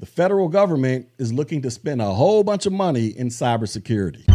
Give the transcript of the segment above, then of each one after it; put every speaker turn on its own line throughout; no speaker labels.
The federal government is looking to spend a whole bunch of money in cybersecurity.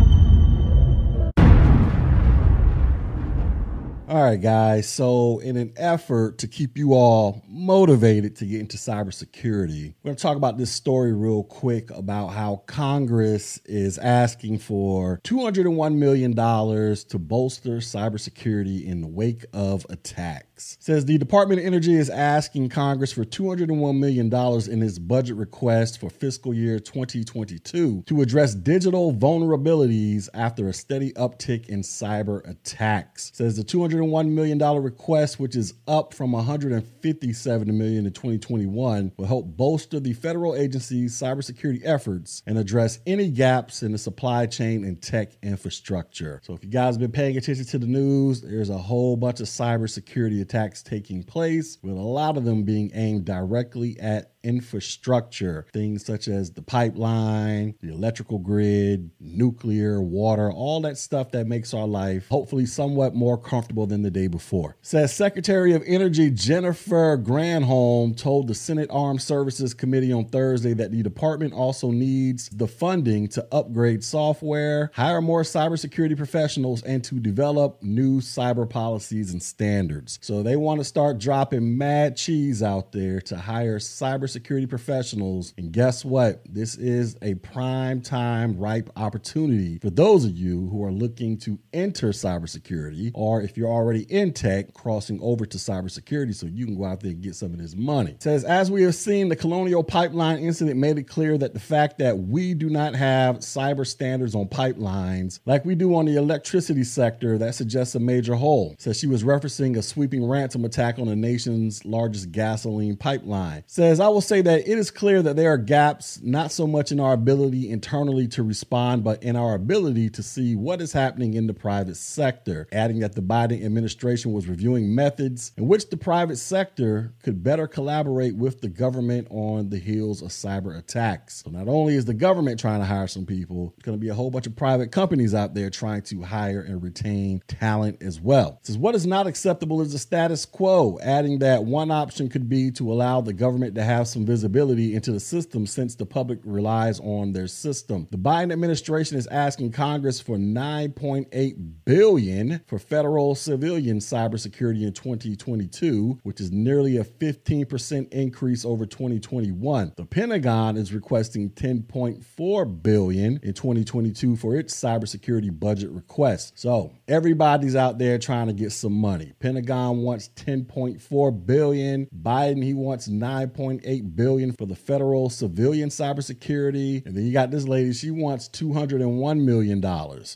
All right, guys. So, in an effort to keep you all motivated to get into cybersecurity, we're going to talk about this story real quick about how Congress is asking for $201 million to bolster cybersecurity in the wake of attacks. It says the Department of Energy is asking Congress for $201 million in its budget request for fiscal year 2022 to address digital vulnerabilities after a steady uptick in cyber attacks. It says the 200 $101 million request, which is up from 157 million in 2021, will help bolster the federal agency's cybersecurity efforts and address any gaps in the supply chain and tech infrastructure. So if you guys have been paying attention to the news, there's a whole bunch of cybersecurity attacks taking place, with a lot of them being aimed directly at infrastructure, things such as the pipeline, the electrical grid, nuclear, water, all that stuff that makes our life hopefully somewhat more comfortable than the day before. Says Secretary of Energy Jennifer Granholm told the Senate Armed Services Committee on Thursday that the department also needs the funding to upgrade software, hire more cybersecurity professionals, and to develop new cyber policies and standards. So they want to start dropping mad cheese out there to hire cyber cybersecurity professionals. And guess what? This is a prime time ripe opportunity for those of you who are looking to enter cybersecurity, or if you're already in tech, crossing over to cybersecurity so you can go out there and get some of this money. It says, as we have seen, the Colonial Pipeline incident made it clear that the fact that we do not have cyber standards on pipelines like we do on the electricity sector, that suggests a major hole. Says she was referencing a sweeping ransom attack on the nation's largest gasoline pipeline. Says, I will will say that it is clear that there are gaps, not so much in our ability internally to respond, but in our ability to see what is happening in the private sector. Adding that the Biden administration was reviewing methods in which the private sector could better collaborate with the government on the heels of cyber attacks. So not only is the government trying to hire some people, it's going to be a whole bunch of private companies out there trying to hire and retain talent as well. It says what is not acceptable is the status quo, adding that one option could be to allow the government to have some visibility into the system since the public relies on their system. The Biden administration is asking Congress for 9.8 billion for federal civilian cybersecurity in 2022, which is nearly a 15% increase over 2021. The Pentagon is requesting 10.4 billion in 2022 for its cybersecurity budget request. So, everybody's out there trying to get some money. Pentagon wants 10.4 billion, Biden he wants 9.8 billion for the federal civilian cybersecurity. And then you got this lady, she wants $201 million.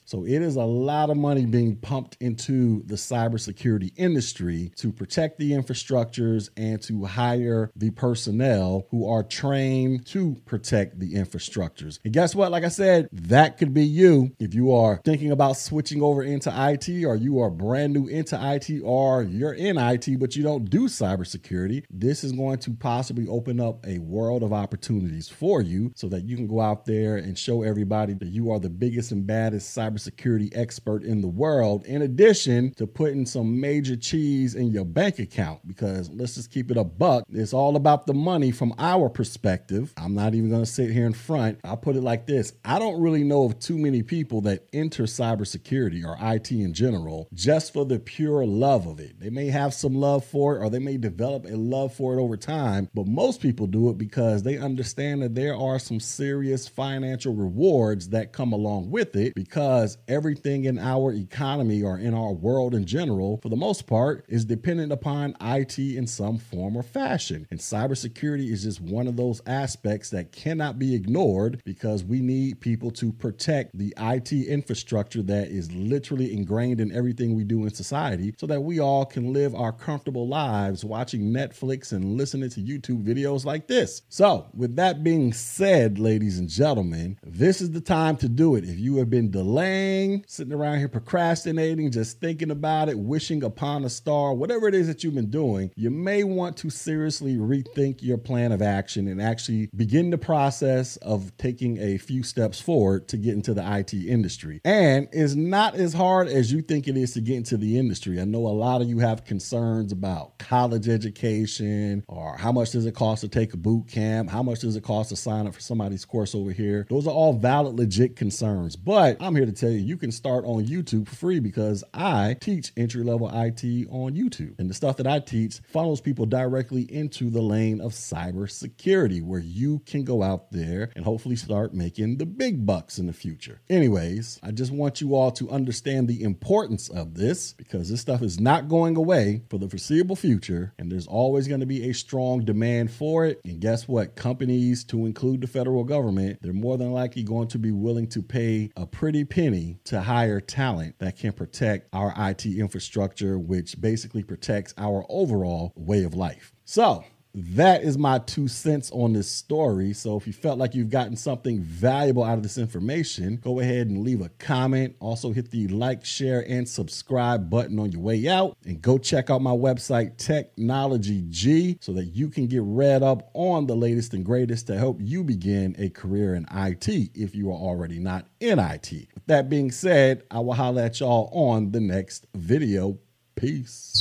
So it is a lot of money being pumped into the cybersecurity industry to protect the infrastructures and to hire the personnel who are trained to protect the infrastructures. And guess what? Like I said, that could be you if you are thinking about switching over into IT or you are brand new into IT or you're in IT but you don't do cybersecurity. This is going to possibly open open up a world of opportunities for you so that you can go out there and show everybody that you are the biggest and baddest cybersecurity expert in the world, in addition to putting some major cheese in your bank account. Because let's just keep it a buck. It's all about the money from our perspective. I'm not even going to sit here in front. I'll put it like this I don't really know of too many people that enter cybersecurity or IT in general just for the pure love of it. They may have some love for it or they may develop a love for it over time, but most people do it because they understand that there are some serious financial rewards that come along with it because everything in our economy or in our world in general, for the most part, is dependent upon IT in some form or fashion. And cybersecurity is just one of those aspects that cannot be ignored because we need people to protect the IT infrastructure that is literally ingrained in everything we do in society so that we all can live our comfortable lives watching Netflix and listening to YouTube videos videos like this. So, with that being said, ladies and gentlemen, this is the time to do it. If you have been delaying, sitting around here procrastinating, just thinking about it, wishing upon a star, whatever it is that you've been doing, you may want to seriously rethink your plan of action and actually begin the process of taking a few steps forward to get into the IT industry. And it's not as hard as you think it is to get into the industry. I know a lot of you have concerns about college education or how much does it cost to take a boot camp? How much does it cost to sign up for somebody's course over here? Those are all valid, legit concerns. But I'm here to tell you, you can start on YouTube for free because I teach entry level IT on YouTube. And the stuff that I teach funnels people directly into the lane of cybersecurity where you can go out there and hopefully start making the big bucks in the future. Anyways, I just want you all to understand the importance of this because this stuff is not going away for the foreseeable future. And there's always going to be a strong demand for it. And guess what? Companies, to include the federal government, they're more than likely going to be willing to pay a pretty penny to hire talent that can protect our IT infrastructure, which basically protects our overall way of life. So, that is my two cents on this story. So if you felt like you've gotten something valuable out of this information, go ahead and leave a comment. Also, hit the like, share, and subscribe button on your way out. And go check out my website, TechnologyGee, so that you can get read up on the latest and greatest to help you begin a career in IT if you are already not in IT. With that being said, I will holler at y'all on the next video. Peace.